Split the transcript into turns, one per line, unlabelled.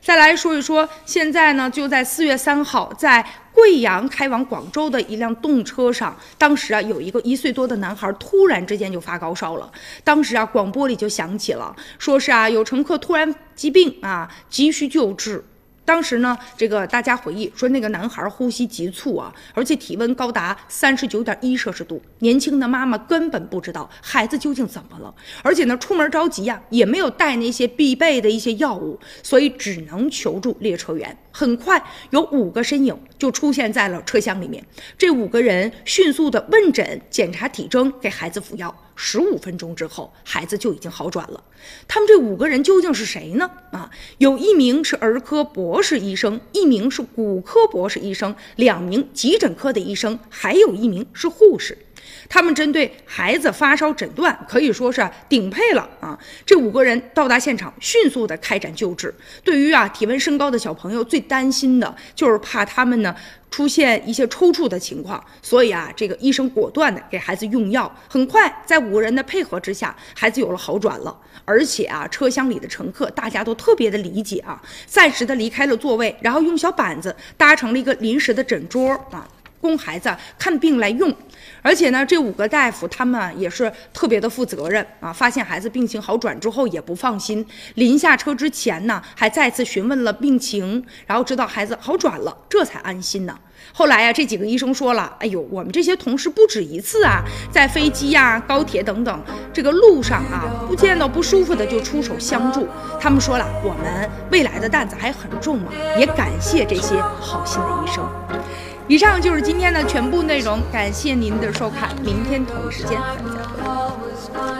再来说一说，现在呢，就在四月三号，在贵阳开往广州的一辆动车上，当时啊，有一个一岁多的男孩突然之间就发高烧了。当时啊，广播里就响起了，说是啊，有乘客突然疾病啊，急需救治。当时呢，这个大家回忆说，那个男孩呼吸急促啊，而且体温高达三十九点一摄氏度。年轻的妈妈根本不知道孩子究竟怎么了，而且呢，出门着急呀，也没有带那些必备的一些药物，所以只能求助列车员。很快，有五个身影就出现在了车厢里面。这五个人迅速的问诊、检查体征，给孩子服药。十五分钟之后，孩子就已经好转了。他们这五个人究竟是谁呢？啊，有一名是儿科博士医生，一名是骨科博士医生，两名急诊科的医生，还有一名是护士。他们针对孩子发烧诊断可以说是顶配了啊！这五个人到达现场，迅速的开展救治。对于啊体温升高的小朋友，最担心的就是怕他们呢出现一些抽搐的情况，所以啊这个医生果断的给孩子用药。很快，在五个人的配合之下，孩子有了好转了。而且啊，车厢里的乘客大家都特别的理解啊，暂时的离开了座位，然后用小板子搭成了一个临时的诊桌啊。供孩子看病来用，而且呢，这五个大夫他们也是特别的负责任啊。发现孩子病情好转之后也不放心，临下车之前呢，还再次询问了病情，然后知道孩子好转了，这才安心呢。后来呀，这几个医生说了，哎呦，我们这些同事不止一次啊，在飞机呀、高铁等等这个路上啊，不见到不舒服的就出手相助。他们说了，我们未来的担子还很重啊，也感谢这些好心的医生。以上就是今天的全部内容，感谢您的收看，明天同一时间再会。